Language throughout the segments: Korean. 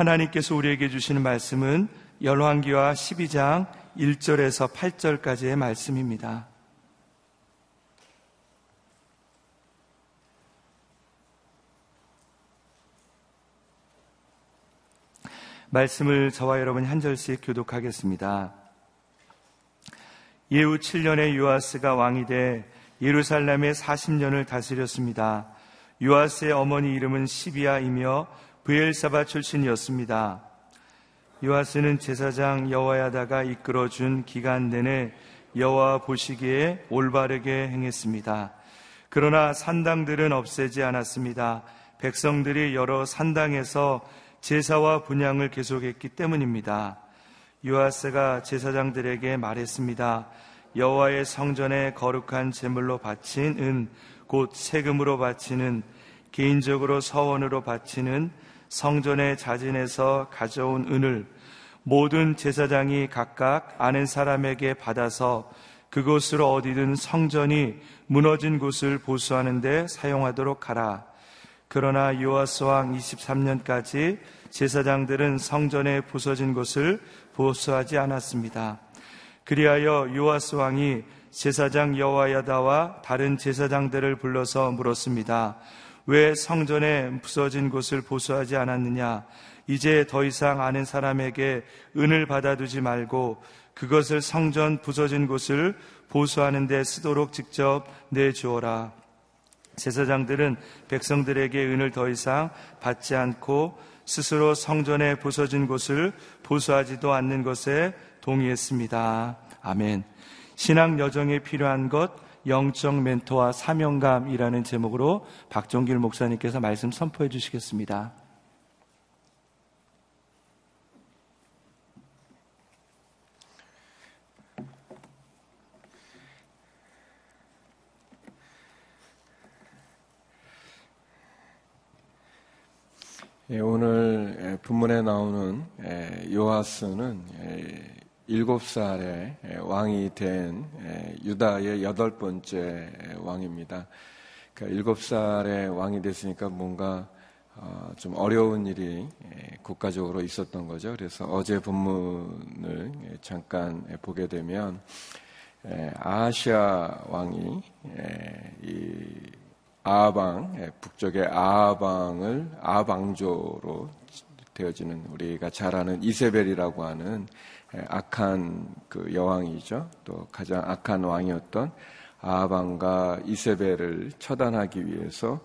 하나님께서 우리에게 주시는 말씀은 열왕기와 12장 1절에서 8절까지의 말씀입니다. 말씀을 저와 여러분이 한 절씩 교독하겠습니다. 예후 7년에 요아스가 왕이 돼 예루살렘에 40년을 다스렸습니다. 요아스의 어머니 이름은 시비아이며 브엘사바 출신이었습니다. 요아스는 제사장 여호야다가 이끌어준 기간 내내 여호와 보시기에 올바르게 행했습니다. 그러나 산당들은 없애지 않았습니다. 백성들이 여러 산당에서 제사와 분양을 계속했기 때문입니다. 요아스가 제사장들에게 말했습니다. 여호와의 성전에 거룩한 제물로 바친 은, 곧 세금으로 바치는 개인적으로 서원으로 바치는 성전의 자진에서 가져온 은을 모든 제사장이 각각 아는 사람에게 받아서 그곳으로 어디든 성전이 무너진 곳을 보수하는 데 사용하도록 하라. 그러나 요아스 왕 23년까지 제사장들은 성전에 부서진 곳을 보수하지 않았습니다. 그리하여 요아스 왕이 제사장 여호야다와 다른 제사장들을 불러서 물었습니다. 왜 성전에 부서진 곳을 보수하지 않았느냐? 이제 더 이상 아는 사람에게 은을 받아두지 말고 그것을 성전 부서진 곳을 보수하는 데 쓰도록 직접 내주어라. 제사장들은 백성들에게 은을 더 이상 받지 않고 스스로 성전에 부서진 곳을 보수하지도 않는 것에 동의했습니다. 아멘. 신앙 여정에 필요한 것, 영적 멘토와 사명감이라는 제목으로 박종길 목사님께서 말씀 선포해 주시겠습니다. 예, 오늘 본문에 나오는 요하스는 일곱 살에 왕이 된 유다의 여덟 번째 왕입니다. 그러니까 일곱 살에 왕이 됐으니까 뭔가 어, 좀 어려운 일이 국가적으로 있었던 거죠. 그래서 어제 본문을 잠깐 보게 되면 아시아 왕이 이 아방 북쪽의 아방을 아방조로 되어지는 우리가 잘 아는 이세벨이라고 하는 악한 그 여왕이죠. 또 가장 악한 왕이었던 아방과 이세벨을 처단하기 위해서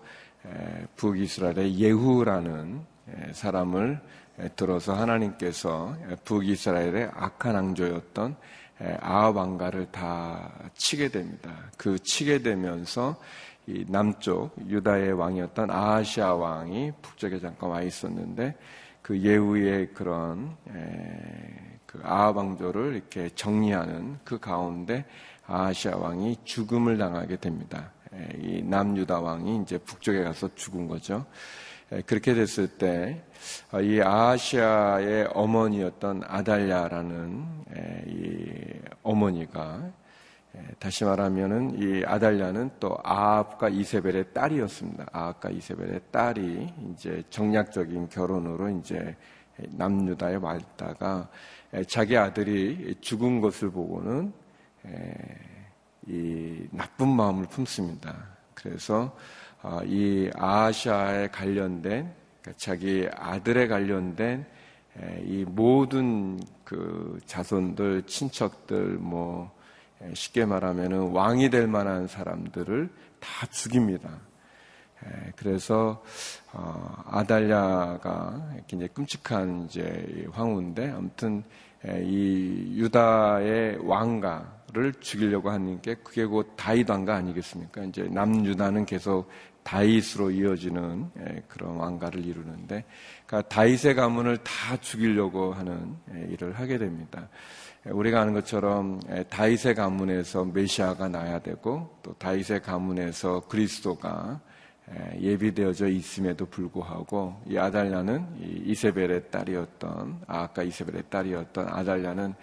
북이스라엘의 예후라는 사람을 들어서 하나님께서 북이스라엘의 악한 왕조였던 아방가를 다 치게 됩니다. 그 치게 되면서 이 남쪽 유다의 왕이었던 아하시아 왕이 북쪽에 잠깐 와 있었는데 그 예후의 그런 그 아합 왕조를 이렇게 정리하는 그 가운데 아하시아 왕이 죽음을 당하게 됩니다. 이 남유다 왕이 이제 북쪽에 가서 죽은 거죠. 그렇게 됐을 때 이 아하시아의 어머니였던 아달랴라는 이 어머니가 다시 말하면은 이 아달랴는 또 아합과 이세벨의 딸이었습니다. 아합과 이세벨의 딸이 이제 정략적인 결혼으로 이제 남유다에 왔다가 자기 아들이 죽은 것을 보고는 이 나쁜 마음을 품습니다. 그래서 어, 이 아시아에 관련된 그러니까 자기 아들에 관련된 이 모든 그 자손들, 친척들, 뭐 쉽게 말하면은 왕이 될 만한 사람들을 다 죽입니다. 그래서 어, 아달랴가 굉장히 끔찍한 이제 황후인데 아무튼 이 유다의 왕가를 죽이려고 하는 게 그게 곧 다윗 왕가 아니겠습니까? 이제 남유다는 계속 다윗으로 이어지는 그런 왕가를 이루는데 그러니까 다윗의 가문을 다 죽이려고 하는 일을 하게 됩니다. 우리가 아는 것처럼 다윗의 가문에서 메시아가 나야 되고 또 다윗의 가문에서 그리스도가 예비되어져 있음에도 불구하고 이 아달랴는 이세벨의 딸이었던 아까 이세벨의 딸이었던 아달랴는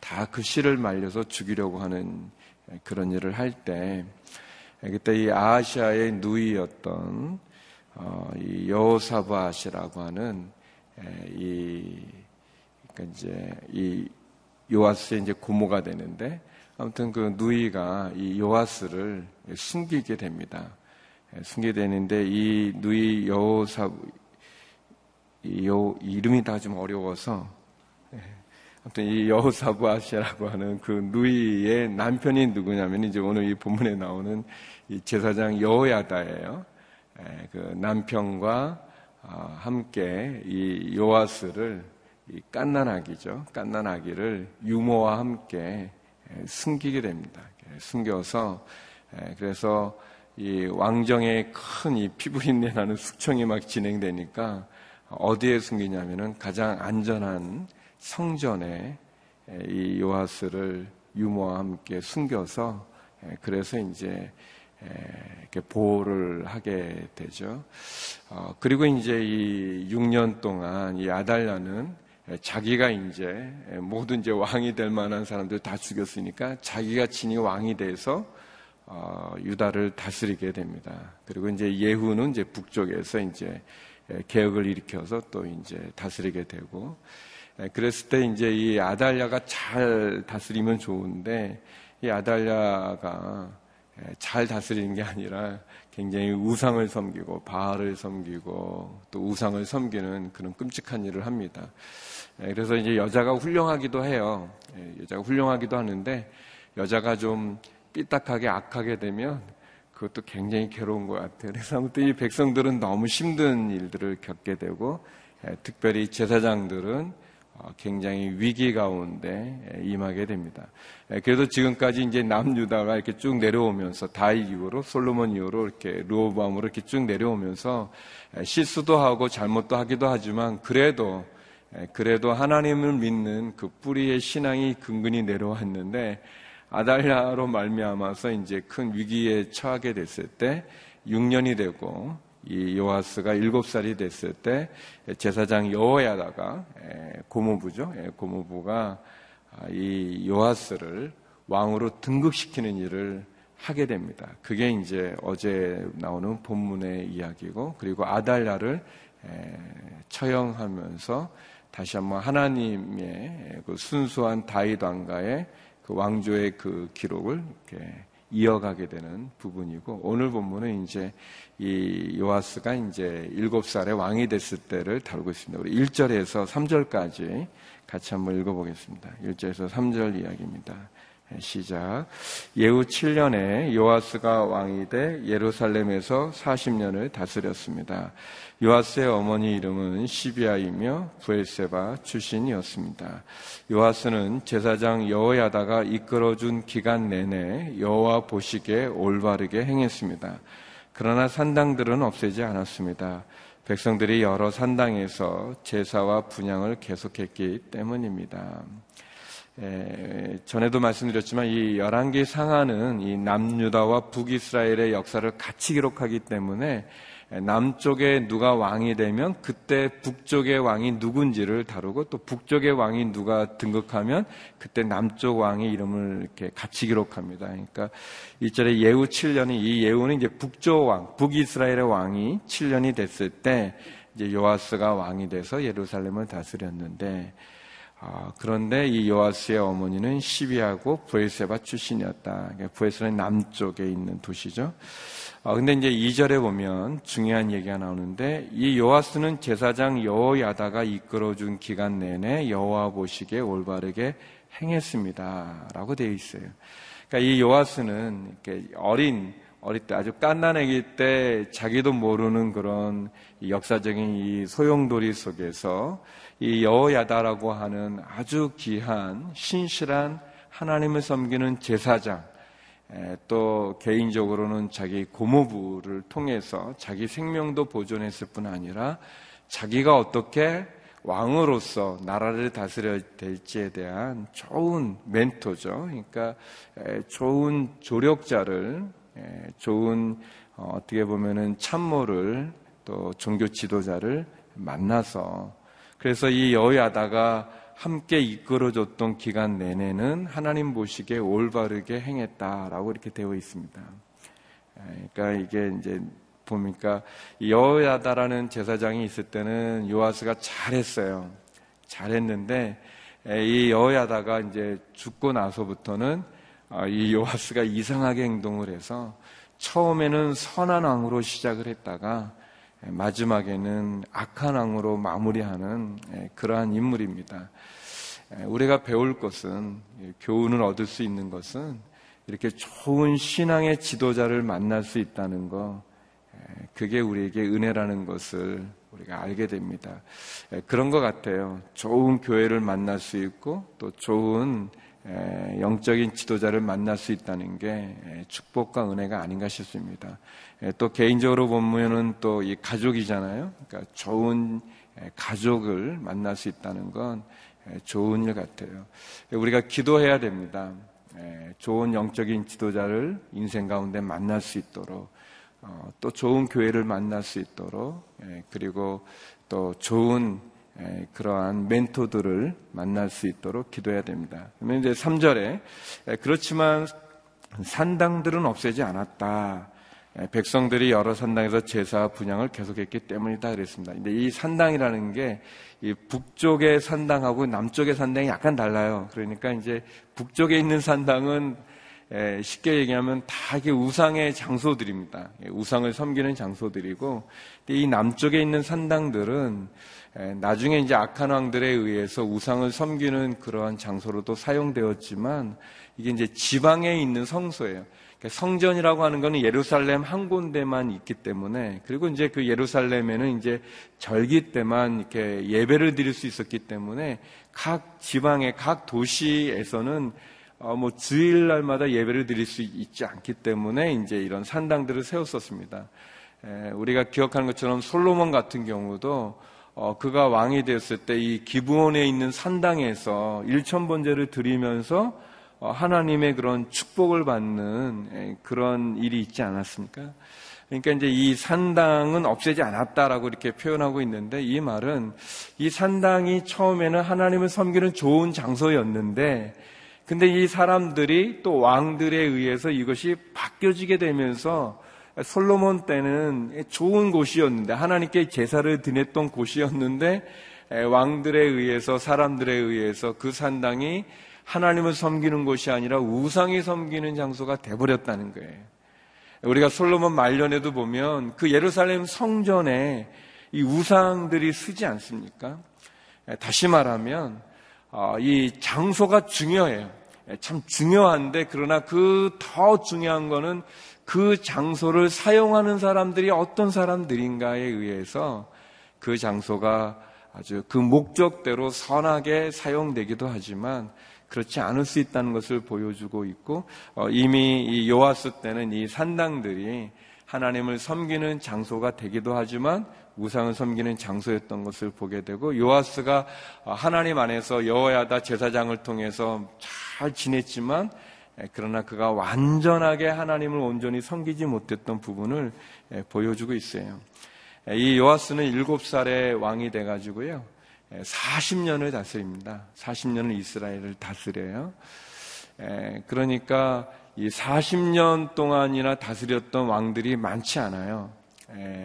다 그 씨를 말려서 죽이려고 하는 그런 일을 할 때 그때 이 아시아의 누이였던 어, 이 여호사바시라고 하는 이 그러니까 이제 이 요아스의 이제 고모가 되는데 아무튼 그 누이가 이 요아스를 숨기게 됩니다. 숨기게 되는데 이 누이 여호사 요 이름이 다 좀 어려워서 아무튼 이 여호사부 아시아라고 하는 그 누이의 남편이 누구냐면 이제 오늘 이 본문에 나오는 이 제사장 여호야다예요. 그 남편과 아, 함께 이 요아스를 이 깐난아기죠. 깐난아기를 유모와 함께 숨기게 됩니다. 숨겨서 그래서 이 왕정의 큰 이 피부인내 나는 숙청이 막 진행되니까 어디에 숨기냐면은 가장 안전한 성전에 이 요하스를 유모와 함께 숨겨서 그래서 이제 이렇게 보호를 하게 되죠. 어, 그리고 이제 이 6년 동안 이 아달랴는 자기가 이제 모든 이제 왕이 될 만한 사람들 다 죽였으니까 자기가 친히 왕이 돼서 어, 유다를 다스리게 됩니다. 그리고 이제 예후는 이제 북쪽에서 이제 개혁을 일으켜서 또 이제 다스리게 되고 예, 그랬을 때 이제 이 아달랴가 잘 다스리면 좋은데 이 아달랴가 예, 잘 다스리는 게 아니라 굉장히 우상을 섬기고 바알을 섬기고 또 우상을 섬기는 그런 끔찍한 일을 합니다. 예, 그래서 이제 여자가 훌륭하기도 해요. 여자가 훌륭하기도 하는데 여자가 좀 삐딱하게 악하게 되면 그것도 굉장히 괴로운 것 같아요. 그래서 아무튼 이 백성들은 너무 힘든 일들을 겪게 되고 특별히 제사장들은 어, 굉장히 위기 가운데 임하게 됩니다. 그래도 지금까지 이제 남유다가 이렇게 쭉 내려오면서 다이 이후로 솔로몬 이후로 이렇게 루오밤으로 이렇게 쭉 내려오면서 실수도 하고 잘못도 하기도 하지만 그래도 그래도 하나님을 믿는 그 뿌리의 신앙이 근근히 내려왔는데 아달랴로 말미암아서 이제 큰 위기에 처하게 됐을 때 6년이 되고 이 요하스가 일곱 살이 됐을 때 제사장 여호야다가 고모부죠. 고모부가 아, 이 요하스를 왕으로 등극시키는 일을 하게 됩니다. 그게 이제 어제 나오는 본문의 이야기고 그리고 아달랴를 처형하면서 다시 한번 하나님의 그 순수한 다윗 왕가의 그 왕조의 그 기록을 이어가게 되는 부분이고 오늘 본문은 이제 이 요아스가 이제 일곱 살에 왕이 됐을 때를 다루고 있습니다. 우리 1절에서 3절까지 같이 한번 읽어보겠습니다. 1절에서 3절 이야기입니다. 네, 시작. 예후 7년에 요아스가 왕이 돼 예루살렘에서 40년을 다스렸습니다. 요아스의 어머니 이름은 시비아이며 부엘세바 출신이었습니다. 요아스는 제사장 여호야다가 이끌어준 기간 내내 여호와 보시기에 올바르게 행했습니다. 그러나 산당들은 없애지 않았습니다. 백성들이 여러 산당에서 제사와 분양을 계속했기 때문입니다. 에, 전에도 말씀드렸지만 이 열한기 상하는 이 남유다와 북이스라엘의 역사를 같이 기록하기 때문에 남쪽에 누가 왕이 되면 그때 북쪽의 왕이 누군지를 다루고 또 북쪽의 왕이 누가 등극하면 그때 남쪽 왕의 이름을 이렇게 같이 기록합니다. 그러니까 이절에 예후 7년이 이 예후는 이제 북쪽 왕, 북이스라엘의 왕이 7년이 됐을 때 이제 요아스가 왕이 돼서 예루살렘을 다스렸는데 아, 그런데 이 요아스의 어머니는 시비하고 부에세바 출신이었다. 부에스는 남쪽에 있는 도시죠. 아, 근데 이제 2절에 보면 중요한 얘기가 나오는데 이 요아스는 제사장 여호야다가 이끌어준 기간 내내 여호와 보시기에 올바르게 행했습니다 라고 되어 있어요. 그러니까 이 요아스는 어린 어릴 때 아주 깐난애기 때 자기도 모르는 그런 역사적인 이 소용돌이 속에서 이 여호야다라고 하는 아주 귀한 신실한 하나님을 섬기는 제사장 또 개인적으로는 자기 고모부를 통해서 자기 생명도 보존했을 뿐 아니라 자기가 어떻게 왕으로서 나라를 다스려야 될지에 대한 좋은 멘토죠. 그러니까 좋은 조력자를 좋은 어, 어떻게 보면은 참모를 또 종교 지도자를 만나서 그래서 이 여야다가 함께 이끌어줬던 기간 내내는 하나님 보시기에 올바르게 행했다라고 이렇게 되어 있습니다. 그러니까 이게 이제 보니까 여호야다라는 제사장이 있을 때는 요아스가 잘했어요. 잘했는데 이 여호야다가 이제 죽고 나서부터는 아, 이 요아스가 이상하게 행동을 해서 처음에는 선한 왕으로 시작을 했다가 마지막에는 악한 왕으로 마무리하는 그러한 인물입니다. 우리가 배울 것은 교훈을 얻을 수 있는 것은 이렇게 좋은 신앙의 지도자를 만날 수 있다는 거 그게 우리에게 은혜라는 것을 우리가 알게 됩니다. 그런 것 같아요. 좋은 교회를 만날 수 있고 또 좋은 영적인 지도자를 만날 수 있다는 게 축복과 은혜가 아닌가 싶습니다. 또 개인적으로 보면은 또 이 가족이잖아요. 그러니까 좋은 가족을 만날 수 있다는 건 좋은 일 같아요. 우리가 기도해야 됩니다. 좋은 영적인 지도자를 인생 가운데 만날 수 있도록 어, 또 좋은 교회를 만날 수 있도록 그리고 또 좋은 그러한 멘토들을 만날 수 있도록 기도해야 됩니다. 그러면 이제 3절에 그렇지만 산당들은 없애지 않았다. 백성들이 여러 산당에서 제사 분양을 계속했기 때문이다 그랬습니다. 근데 이 산당이라는 게 이 북쪽의 산당하고 남쪽의 산당이 약간 달라요. 그러니까 이제 북쪽에 있는 산당은 쉽게 얘기하면 다 이게 우상의 장소들입니다. 우상을 섬기는 장소들이고 이 남쪽에 있는 산당들은 나중에 이제 악한 왕들에 의해서 우상을 섬기는 그러한 장소로도 사용되었지만 이게 이제 지방에 있는 성소예요. 그러니까 성전이라고 하는 것은 예루살렘 한 군데만 있기 때문에 그리고 이제 그 예루살렘에는 이제 절기 때만 이렇게 예배를 드릴 수 있었기 때문에 각 지방의 각 도시에서는 어, 뭐 주일날마다 예배를 드릴 수 있지 않기 때문에 이제 이런 산당들을 세웠었습니다. 에, 우리가 기억하는 것처럼 솔로몬 같은 경우도 어, 그가 왕이 되었을 때 이 기부원에 있는 산당에서 일천 번제를 드리면서 어, 하나님의 그런 축복을 받는 그런 일이 있지 않았습니까? 그러니까 이제 이 산당은 없애지 않았다라고 이렇게 표현하고 있는데 이 말은 이 산당이 처음에는 하나님을 섬기는 좋은 장소였는데 근데 이 사람들이 또 왕들에 의해서 이것이 바뀌어지게 되면서 솔로몬 때는 좋은 곳이었는데 하나님께 제사를 드렸던 곳이었는데 왕들에 의해서 사람들에 의해서 그 산당이 하나님을 섬기는 곳이 아니라 우상이 섬기는 장소가 돼버렸다는 거예요. 우리가 솔로몬 말년에도 보면 그 예루살렘 성전에 이 우상들이 쓰지 않습니까? 다시 말하면 어, 이 장소가 중요해요. 참 중요한데 그러나 그 더 중요한 거는 그 장소를 사용하는 사람들이 어떤 사람들인가에 의해서 그 장소가 아주 그 목적대로 선하게 사용되기도 하지만 그렇지 않을 수 있다는 것을 보여주고 있고 어, 이미 이 요아스 때는 이 산당들이 하나님을 섬기는 장소가 되기도 하지만 우상을 섬기는 장소였던 것을 보게 되고 요아스가 하나님 안에서 여호야다 제사장을 통해서 잘 지냈지만 그러나 그가 완전하게 하나님을 온전히 섬기지 못했던 부분을 보여주고 있어요. 이 요아스는 일곱 살의 왕이 돼가지고요. 40년을 다스립니다. 40년을 이스라엘을 다스려요. 그러니까 이 40년 동안이나 다스렸던 왕들이 많지 않아요.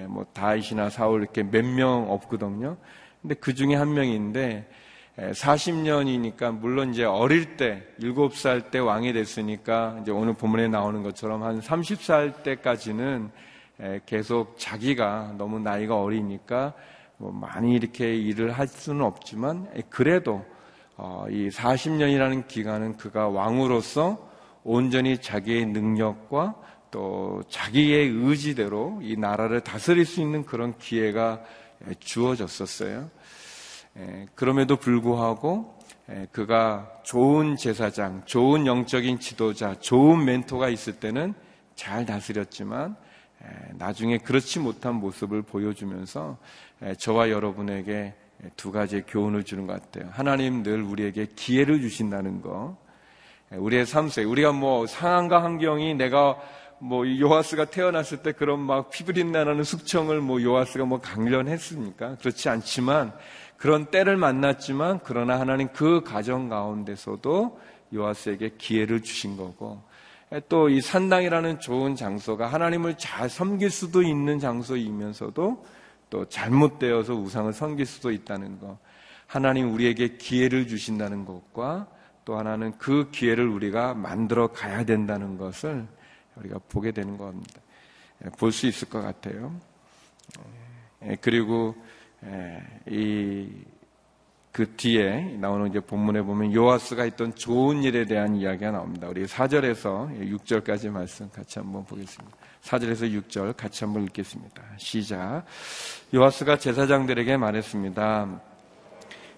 뭐 다윗이나 사울 이렇게 몇 명 없거든요. 근데 그 중에 한 명인데 40년이니까 물론 이제 어릴 때 7살 때 왕이 됐으니까 이제 오늘 본문에 나오는 것처럼 한 30살 때까지는 계속 자기가 너무 나이가 어리니까 뭐 많이 이렇게 일을 할 수는 없지만 그래도 어, 이 40년이라는 기간은 그가 왕으로서 온전히 자기의 능력과 또 자기의 의지대로 이 나라를 다스릴 수 있는 그런 기회가 주어졌었어요. 그럼에도 불구하고 그가 좋은 제사장, 좋은 영적인 지도자, 좋은 멘토가 있을 때는 잘 다스렸지만 나중에 그렇지 못한 모습을 보여주면서 저와 여러분에게 두 가지의 교훈을 주는 것 같아요. 하나님 늘 우리에게 기회를 주신다는 거. 우리의 삶 속에 우리가 뭐 상황과 환경이 내가 뭐 요하스가 태어났을 때 그런 막 피부린내 나는 숙청을 뭐 요하스가 뭐 강련했습니까? 그렇지 않지만 그런 때를 만났지만 그러나 하나님 그 가정 가운데서도 요하스에게 기회를 주신 거고 또 이 산당이라는 좋은 장소가 하나님을 잘 섬길 수도 있는 장소이면서도 또 잘못되어서 우상을 섬길 수도 있다는 것. 하나님 우리에게 기회를 주신다는 것과 또 하나는 그 기회를 우리가 만들어 가야 된다는 것을 우리가 보게 되는 겁니다. 예, 볼수 있을 것 같아요. 예, 그리고 예, 이 그 뒤에 나오는 이제 본문에 보면 요아스가 했던 좋은 일에 대한 이야기가 나옵니다. 우리 4절에서 6절까지 말씀 같이 한번 보겠습니다. 4절에서 6절 같이 한번 읽겠습니다. 시작. 요아스가 제사장들에게 말했습니다.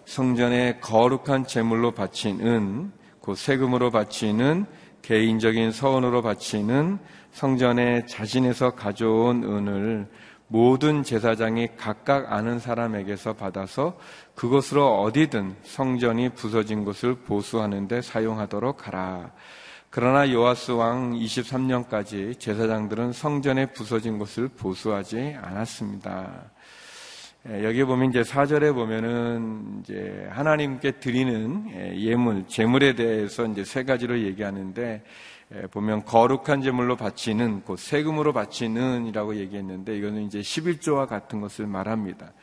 성전에 거룩한 제물로 은, 곧 세금으로 바치는 개인적인 서원으로 바치는 성전에 자신에서 가져온 은을 모든 제사장이 각각 아는 사람에게서 받아서 그것으로 어디든 성전이 부서진 곳을 보수하는데 사용하도록 하라. 그러나 요아스 왕 23년까지 제사장들은 성전에 부서진 곳을 보수하지 않았습니다. 예, 여기 보면 이제 사절에 보면은 이제 하나님께 드리는 예, 예물, 제물에 대해서 이제 세 가지로 얘기하는데 예, 보면 거룩한 제물로 바치는 곧 세금으로 바치는이라고 얘기했는데 이거는 이제 11조와 같은 것을 말합니다.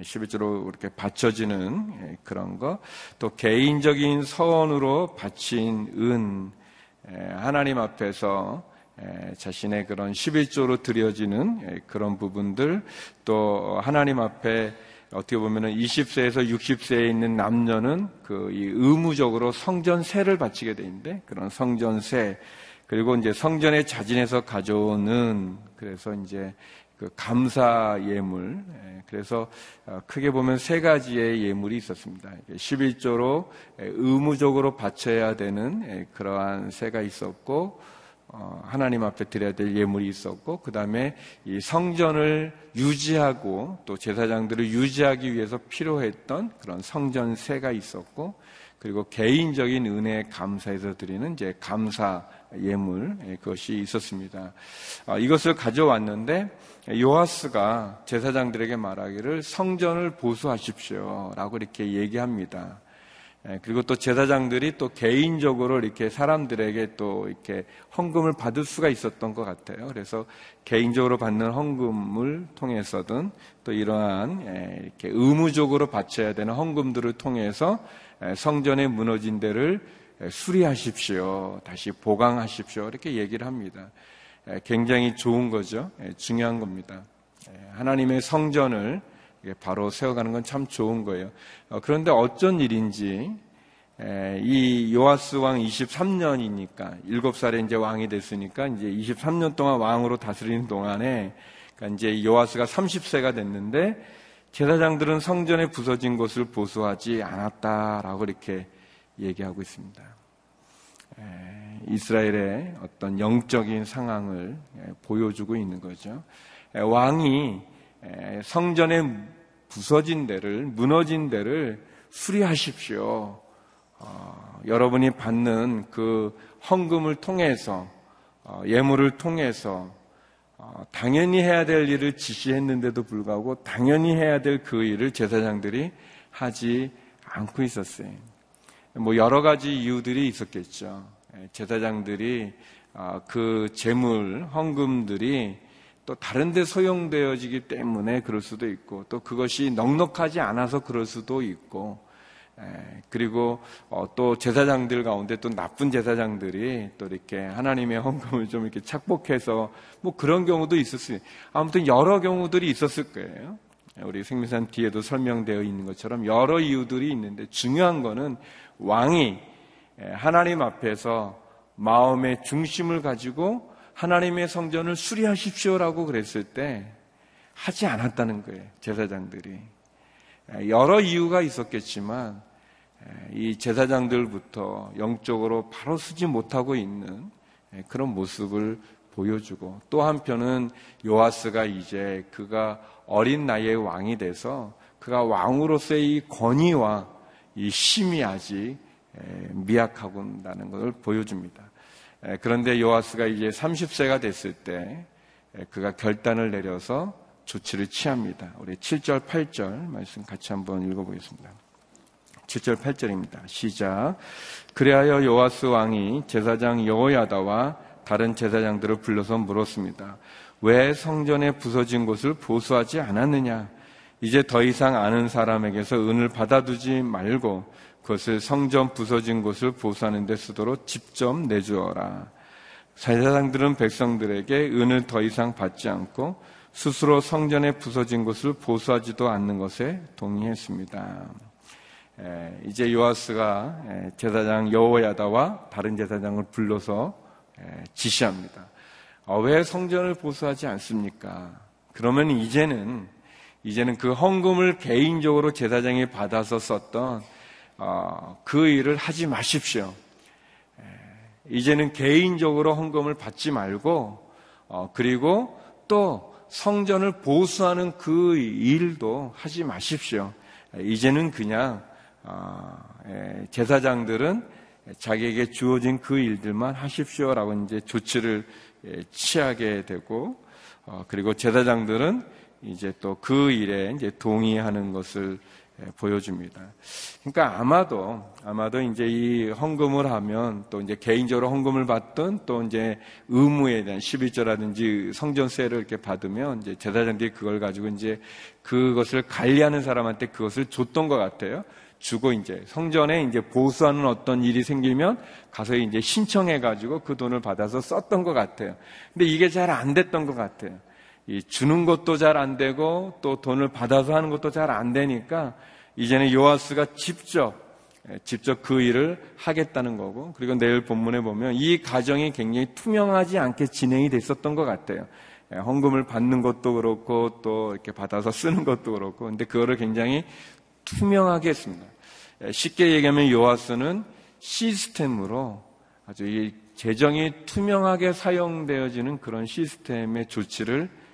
11조로 이렇게 바쳐지는 그런 거, 또 개인적인 서원으로 바친 은, 하나님 앞에서 자신의 그런 11조로 드려지는 그런 부분들 또 하나님 앞에 어떻게 보면은 20세에서 60세에 있는 남녀는 그 의무적으로 성전세를 바치게 돼 있는데 그런 성전세 그리고 이제 성전에 자진해서 가져오는 그래서 이제 그 감사 예물 그래서 어, 크게 보면 세 가지의 예물이 있었습니다. 11조로 의무적으로 바쳐야 되는 그러한 세가 있었고 어, 하나님 앞에 드려야 될 예물이 있었고 그 다음에 이 성전을 유지하고 또 제사장들을 유지하기 위해서 필요했던 그런 성전세가 있었고 그리고 개인적인 은혜 감사해서 드리는 이제 감사 예물 예, 그것이 있었습니다. 아, 이것을 가져왔는데 요하스가 제사장들에게 말하기를 성전을 보수하십시오라고 이렇게 얘기합니다. 예, 그리고 또 제사장들이 또 개인적으로 이렇게 사람들에게 또 이렇게 헌금을 받을 수가 있었던 것 같아요. 그래서 개인적으로 받는 헌금을 통해서든 또 이러한 예, 이렇게 의무적으로 바쳐야 되는 헌금들을 통해서 예, 성전에 무너진 데를 수리하십시오. 다시 보강하십시오. 이렇게 얘기를 합니다. 굉장히 좋은 거죠. 중요한 겁니다. 하나님의 성전을 바로 세워가는 건 참 좋은 거예요. 어, 그런데 어쩐 일인지 이 요아스 왕 23년이니까 7살에 이제 왕이 됐으니까 이제 23년 동안 왕으로 다스리는 동안에 그러니까 이제 요아스가 30세가 됐는데 제사장들은 성전에 부서진 곳을 보수하지 않았다라고 이렇게 얘기하고 있습니다. 이스라엘의 어떤 영적인 상황을 보여주고 있는 거죠. 왕이 성전에 부서진 데를 무너진 데를 수리하십시오. 어, 여러분이 받는 그 헌금을 통해서 어, 예물을 통해서 어, 당연히 해야 될 일을 지시했는데도 불구하고 당연히 해야 될 그 일을 제사장들이 하지 않고 있었어요. 뭐 여러 가지 이유들이 있었겠죠. 예, 제사장들이 어, 그 재물 헌금들이 또 다른 데 소용되어지기 때문에 그럴 수도 있고 또 그것이 넉넉하지 않아서 그럴 수도 있고 그리고 어, 또 제사장들 가운데 또 나쁜 제사장들이 또 이렇게 하나님의 헌금을 좀 이렇게 착복해서 뭐 그런 경우도 있었어요. 아무튼 여러 경우들이 있었을 거예요. 우리 생명산 뒤에도 설명되어 있는 것처럼 여러 이유들이 있는데 중요한 거는 왕이 하나님 앞에서 마음의 중심을 가지고 하나님의 성전을 수리하십시오라고 그랬을 때 하지 않았다는 거예요. 제사장들이. 여러 이유가 있었겠지만 이 제사장들부터 영적으로 바로 서지 못하고 있는 그런 모습을 보여주고 또 한편은 요아스가 이제 그가 어린 나이에 왕이 돼서 그가 왕으로서의 이 권위와 이 힘이 아직 미약하고 있다는 것을 보여줍니다. 그런데 요아스가 이제 30세가 됐을 때 그가 결단을 내려서 조치를 취합니다. 우리 7절, 8절 말씀 같이 한번 읽어보겠습니다. 7절, 8절입니다. 시작. 그리하여 요아스 왕이 제사장 여호야다와 다른 제사장들을 불러서 물었습니다. 왜 성전에 부서진 곳을 보수하지 않았느냐? 이제 더 이상 아는 사람에게서 은을 받아두지 말고 그것을 성전 부서진 곳을 보수하는 데 쓰도록 직접 내주어라. 제사장들은 백성들에게 은을 더 이상 받지 않고 스스로 성전에 부서진 곳을 보수하지도 않는 것에 동의했습니다. 이제 요아스가 제사장 여호야다와 다른 제사장을 불러서 지시합니다. 어, 왜 성전을 보수하지 않습니까? 그러면 이제는 이제는 그 헌금을 개인적으로 제사장이 받아서 썼던 어, 그 일을 하지 마십시오. 이제는 개인적으로 헌금을 받지 말고 어, 그리고 또 성전을 보수하는 그 일도 하지 마십시오. 이제는 그냥 제사장들은 자기에게 주어진 그 일들만 하십시오라고 이제 조치를 취하게 되고 어, 그리고 제사장들은 이제 또 그 일에 이제 동의하는 것을 보여줍니다. 그러니까 아마도 아마도 이제 이 헌금을 하면 또 이제 개인적으로 헌금을 받던 또 이제 의무에 대한 11조라든지 성전세를 이렇게 받으면 이제 제사장들이 그걸 가지고 이제 그것을 관리하는 사람한테 그것을 줬던 것 같아요. 주고 이제 성전에 이제 보수하는 어떤 일이 생기면 가서 이제 신청해 가지고 그 돈을 받아서 썼던 것 같아요. 근데 이게 잘 안 됐던 것 같아요. 이 주는 것도 잘 안 되고 또 돈을 받아서 하는 것도 잘 안 되니까 이제는 요아스가 직접 예, 직접 그 일을 하겠다는 거고 그리고 내일 본문에 보면 이 가정이 굉장히 투명하지 않게 진행이 됐었던 것 같아요. 예, 헌금을 받는 것도 그렇고 또 이렇게 받아서 쓰는 것도 그렇고 근데 그거를 굉장히 투명하게 했습니다. 예, 쉽게 얘기하면 요하스는 시스템으로 아주 이 재정이 투명하게 사용되어지는 그런 시스템의 조치를 예,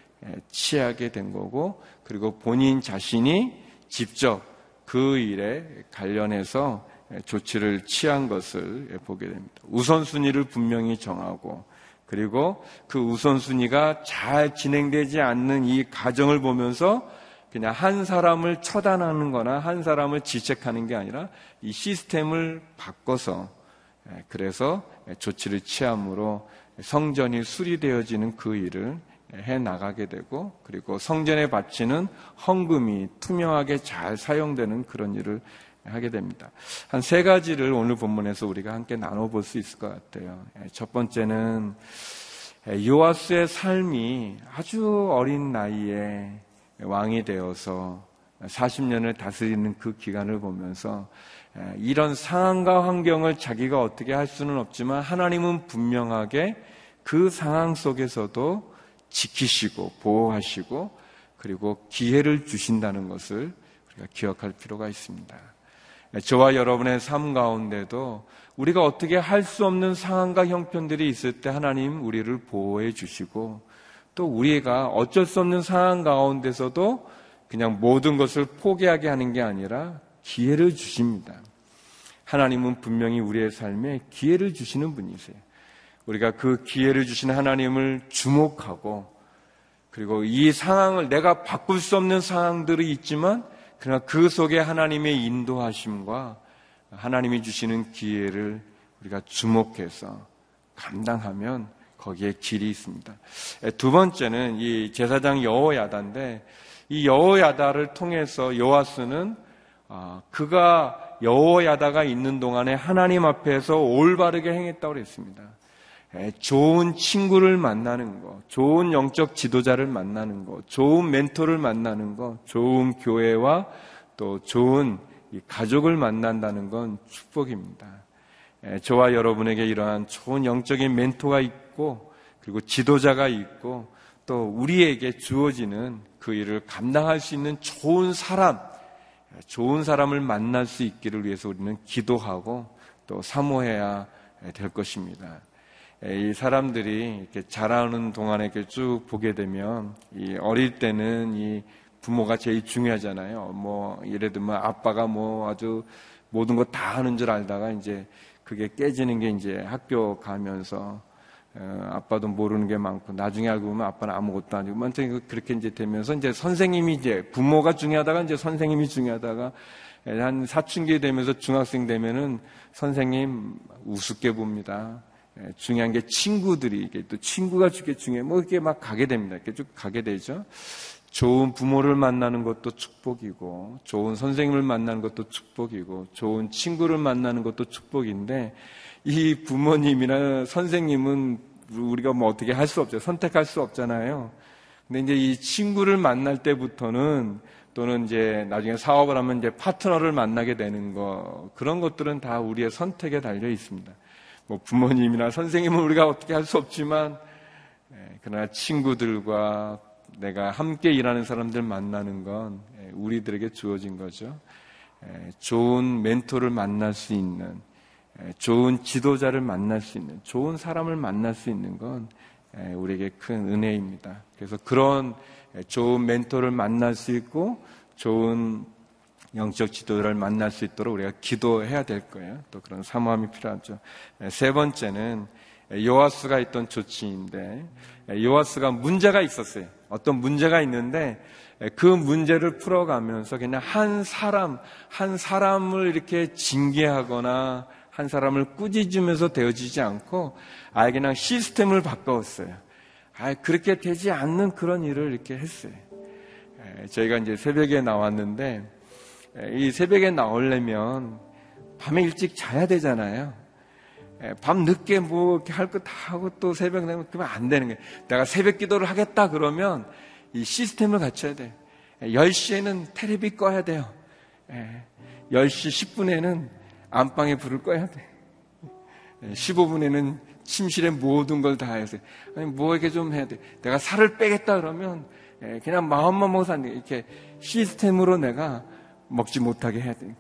취하게 된 거고 그리고 본인 자신이 직접 그 일에 관련해서 예, 조치를 취한 것을 보게 됩니다. 우선순위를 분명히 정하고 그리고 그 우선순위가 잘 진행되지 않는 이 과정을 보면서 그냥 한 사람을 처단하는 거나 한 사람을 지적하는 게 아니라 이 시스템을 바꿔서 예, 그래서 조치를 취함으로 성전이 수리되어지는 그 일을 해 나가게 되고 그리고 성전에 바치는 헌금이 투명하게 잘 사용되는 그런 일을 하게 됩니다. 한 세 가지를 오늘 본문에서 우리가 함께 나눠볼 수 있을 것 같아요. 예, 첫 번째는 예, 요아스의 삶이 아주 어린 나이에 왕이 되어서 40년을 다스리는 그 기간을 보면서 이런 상황과 환경을 자기가 어떻게 할 수는 없지만 하나님은 분명하게 그 상황 속에서도 지키시고 보호하시고 그리고 기회를 주신다는 것을 우리가 기억할 필요가 있습니다. 저와 여러분의 삶 가운데도 우리가 어떻게 할 수 없는 상황과 형편들이 있을 때 하나님 우리를 보호해 주시고 또 우리가 어쩔 수 없는 상황 가운데서도 그냥 모든 것을 포기하게 하는 게 아니라 기회를 주십니다. 하나님은 분명히 우리의 삶에 기회를 주시는 분이세요. 우리가 그 기회를 주시는 하나님을 주목하고 그리고 이 상황을 내가 바꿀 수 없는 상황들이 있지만 그러나 그 속에 하나님의 인도하심과 하나님이 주시는 기회를 우리가 주목해서 감당하면 거기에 길이 있습니다. 두 번째는 이 제사장 여호야다인데 이 여호야다를 통해서 여호와스는 아, 그가 여호야다가 있는 동안에 하나님 앞에서 올바르게 행했다고 그랬습니다. 좋은 친구를 만나는 것, 좋은 영적 지도자를 만나는 것, 좋은 멘토를 만나는 것, 좋은 교회와 또 좋은 가족을 만난다는 건 축복입니다. 저와 여러분에게 이러한 좋은 영적인 멘토가 있고 그리고 지도자가 있고 또 우리에게 주어지는 그 일을 감당할 수 있는 좋은 사람, 좋은 사람을 만날 수 있기를 위해서 우리는 기도하고 또 사모해야 될 것입니다. 이 사람들이 이렇게 자라는 동안에 이렇게 쭉 보게 되면 이 어릴 때는 이 부모가 제일 중요하잖아요. 뭐 예를 들면 아빠가 뭐 아주 모든 거 다 하는 줄 알다가 이제 그게 깨지는 게 이제 학교 가면서 어, 아빠도 모르는 게 많고 나중에 알고 보면 아빠는 아무것도 아니고 먼저 그렇게 이제 되면서 이제 선생님이 이제 부모가 중요하다가 이제 선생님이 중요하다가 한 사춘기 되면서 중학생 되면은 선생님 우습게 봅니다. 예, 중요한 게 친구들이 이게 또 친구가 주게 중요해. 뭐 이렇게 막 가게 됩니다. 이렇게 쭉 가게 되죠. 좋은 부모를 만나는 것도 축복이고, 좋은 선생님을 만나는 것도 축복이고, 좋은 친구를 만나는 것도 축복인데, 이 부모님이나 선생님은 우리가 뭐 어떻게 할 수 없죠. 선택할 수 없잖아요. 근데 이제 이 친구를 만날 때부터는 또는 이제 나중에 사업을 하면 이제 파트너를 만나게 되는 거, 그런 것들은 다 우리의 선택에 달려 있습니다. 뭐 부모님이나 선생님은 우리가 어떻게 할 수 없지만, 예, 그러나 친구들과 내가 함께 일하는 사람들 만나는 건 예, 우리들에게 주어진 거죠. 예, 좋은 멘토를 만날 수 있는, 예, 좋은 지도자를 만날 수 있는, 좋은 사람을 만날 수 있는 건 우리에게 큰 은혜입니다. 그래서 그런 좋은 멘토를 만날 수 있고 좋은 영적 지도자를 만날 수 있도록 우리가 기도해야 될 거예요. 또 그런 사모함이 필요하죠. 세 번째는 요아스가 있던 조치인데 요아스가 문제가 있었어요. 어떤 문제가 있는데 그 문제를 풀어가면서 그냥 한 사람 한 사람을 이렇게 징계하거나 한 사람을 꾸짖으면서 되어지지 않고 아예 그냥 시스템을 바꿔왔어요. 아 그렇게 되지 않는 그런 일을 이렇게 했어요. 저희가 이제 새벽에 나왔는데 이 새벽에 나오려면 밤에 일찍 자야 되잖아요. 예, 밤 늦게 뭐 이렇게 할 거 다 하고 또 새벽 되면 그러면 안 되는 거예요. 내가 새벽 기도를 하겠다 그러면 이 시스템을 갖춰야 돼. 10시에는 예, 테레비 꺼야 돼요. 10시 예, 10분에는 안방에 불을 꺼야 돼. 15분에는 침실에 모든 걸다 돼. 아니, 뭐 이렇게 좀 해야 돼. 내가 살을 빼겠다 그러면 그냥 마음만 먹어서 안 돼. 이렇게 시스템으로 내가 먹지 못하게 해야 돼.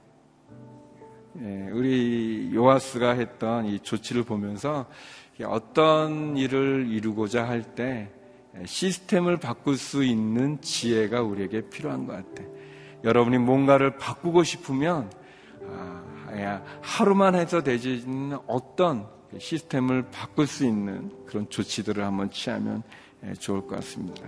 예, 우리 요아스가 했던 이 조치를 보면서 어떤 일을 이루고자 할 때 시스템을 바꿀 수 있는 지혜가 우리에게 필요한 것 같아. 여러분이 뭔가를 바꾸고 싶으면 아, 하루만 해서 되지는 어떤 시스템을 바꿀 수 있는 그런 조치들을 한번 취하면 예, 좋을 것 같습니다.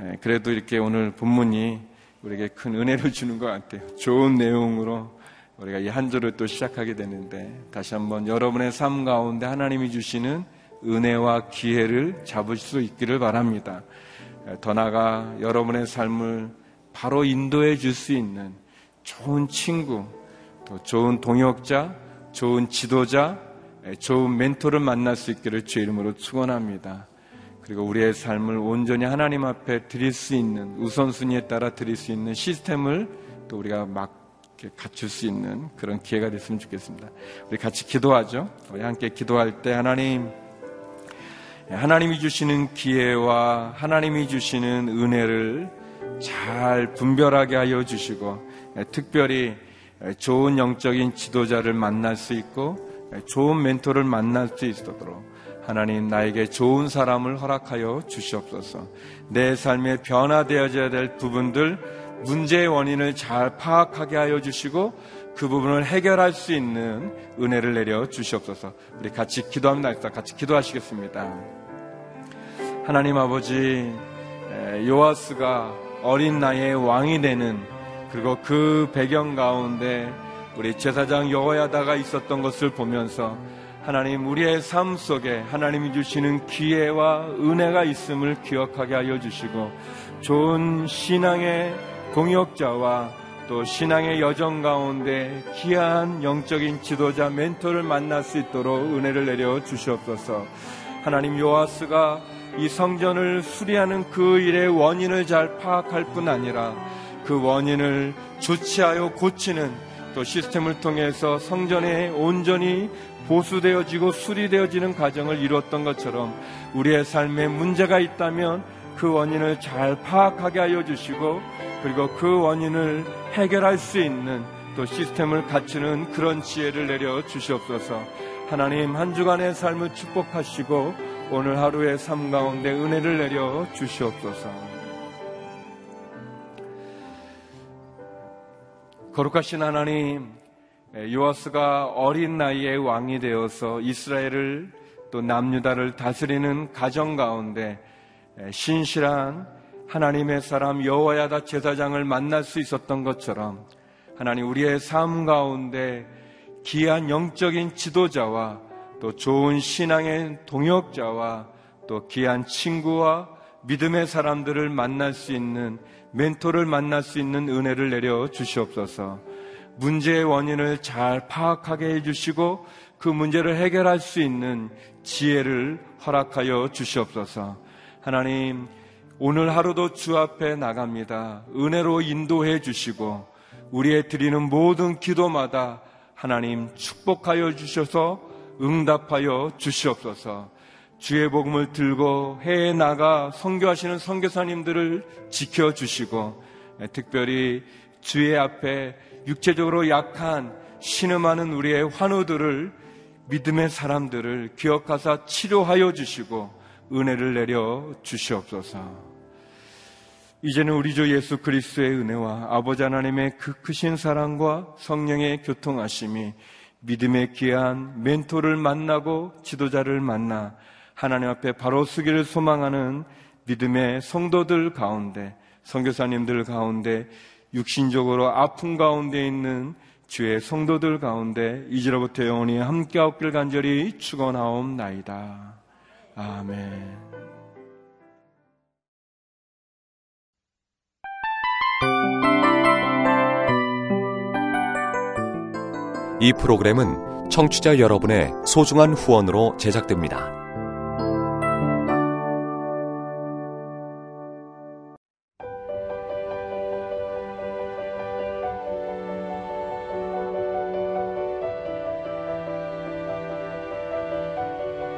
예, 그래도 이렇게 오늘 본문이 우리에게 큰 은혜를 주는 것 같아요. 좋은 내용으로 우리가 이 한 주를 또 시작하게 되는데 다시 한번 여러분의 삶 가운데 하나님이 주시는 은혜와 기회를 잡을 수 있기를 바랍니다. 더 나아가 여러분의 삶을 바로 인도해 줄 수 있는 좋은 친구, 또 좋은 동역자, 좋은 지도자, 좋은 멘토를 만날 수 있기를 주 이름으로 축원합니다. 그리고 우리의 삶을 온전히 하나님 앞에 드릴 수 있는 우선순위에 따라 드릴 수 있는 시스템을 또 우리가 막 갖출 수 있는 그런 기회가 됐으면 좋겠습니다. 우리 같이 기도하죠. 우리 함께 기도할 때 하나님, 하나님이 주시는 기회와 하나님이 주시는 은혜를 잘 분별하게 하여 주시고, 특별히 좋은 영적인 지도자를 만날 수 있고, 좋은 멘토를 만날 수 있도록 하나님 나에게 좋은 사람을 허락하여 주시옵소서. 내 삶에 변화되어져야 될 부분들, 문제의 원인을 잘 파악하게 하여 주시고 그 부분을 해결할 수 있는 은혜를 내려 주시옵소서. 우리 같이 기도합니다. 같이 기도하시겠습니다. 하나님 아버지, 요아스가 어린 나이에 왕이 되는 그리고 그 배경 가운데 우리 제사장 여호야다가 있었던 것을 보면서 하나님 우리의 삶 속에 하나님이 주시는 기회와 은혜가 있음을 기억하게 하여 주시고 좋은 신앙의 동역자와 또 신앙의 여정 가운데 귀한 영적인 지도자 멘토를 만날 수 있도록 은혜를 내려 주시옵소서. 하나님 요아스가 이 성전을 수리하는 그 일의 원인을 잘 파악할 뿐 아니라 그 원인을 조치하여 고치는 또 시스템을 통해서 성전에 온전히 보수되어지고 수리되어지는 과정을 이루었던 것처럼 우리의 삶에 문제가 있다면 그 원인을 잘 파악하게 하여 주시고 그리고 그 원인을 해결할 수 있는 또 시스템을 갖추는 그런 지혜를 내려 주시옵소서. 하나님 한 주간의 삶을 축복하시고 오늘 하루의 삶 가운데 은혜를 내려 주시옵소서. 거룩하신 하나님, 요아스가 어린 나이에 왕이 되어서 이스라엘을 또 남유다를 다스리는 가정 가운데 신실한 하나님의 사람 여호와야다 제사장을 만날 수 있었던 것처럼 하나님 우리의 삶 가운데 귀한 영적인 지도자와 또 좋은 신앙의 동역자와 또 귀한 친구와 믿음의 사람들을 만날 수 있는 멘토를 만날 수 있는 은혜를 내려 주시옵소서. 문제의 원인을 잘 파악하게 해주시고 그 문제를 해결할 수 있는 지혜를 허락하여 주시옵소서. 하나님, 오늘 하루도 주 앞에 나갑니다. 은혜로 인도해 주시고 우리의 드리는 모든 기도마다 하나님 축복하여 주셔서 응답하여 주시옵소서. 주의 복음을 들고 해에 나가 선교하시는 선교사님들을 지켜 주시고 특별히 주의 앞에 육체적으로 약한 신음하는 우리의 환우들을 믿음의 사람들을 기억하사 치료하여 주시고 은혜를 내려 주시옵소서. 이제는 우리 주 예수 그리스도의 은혜와 아버지 하나님의 그 크신 사랑과 성령의 교통하심이 믿음의 귀한 멘토를 만나고 지도자를 만나 하나님 앞에 바로 서기를 소망하는 믿음의 성도들 가운데 성교사님들 가운데 육신적으로 아픔 가운데 있는 주의 성도들 가운데 이제로부터 영원히 함께 없길 간절히 축원하옵나이다. 아멘. 이 프로그램은 청취자 여러분의 소중한 후원으로 제작됩니다.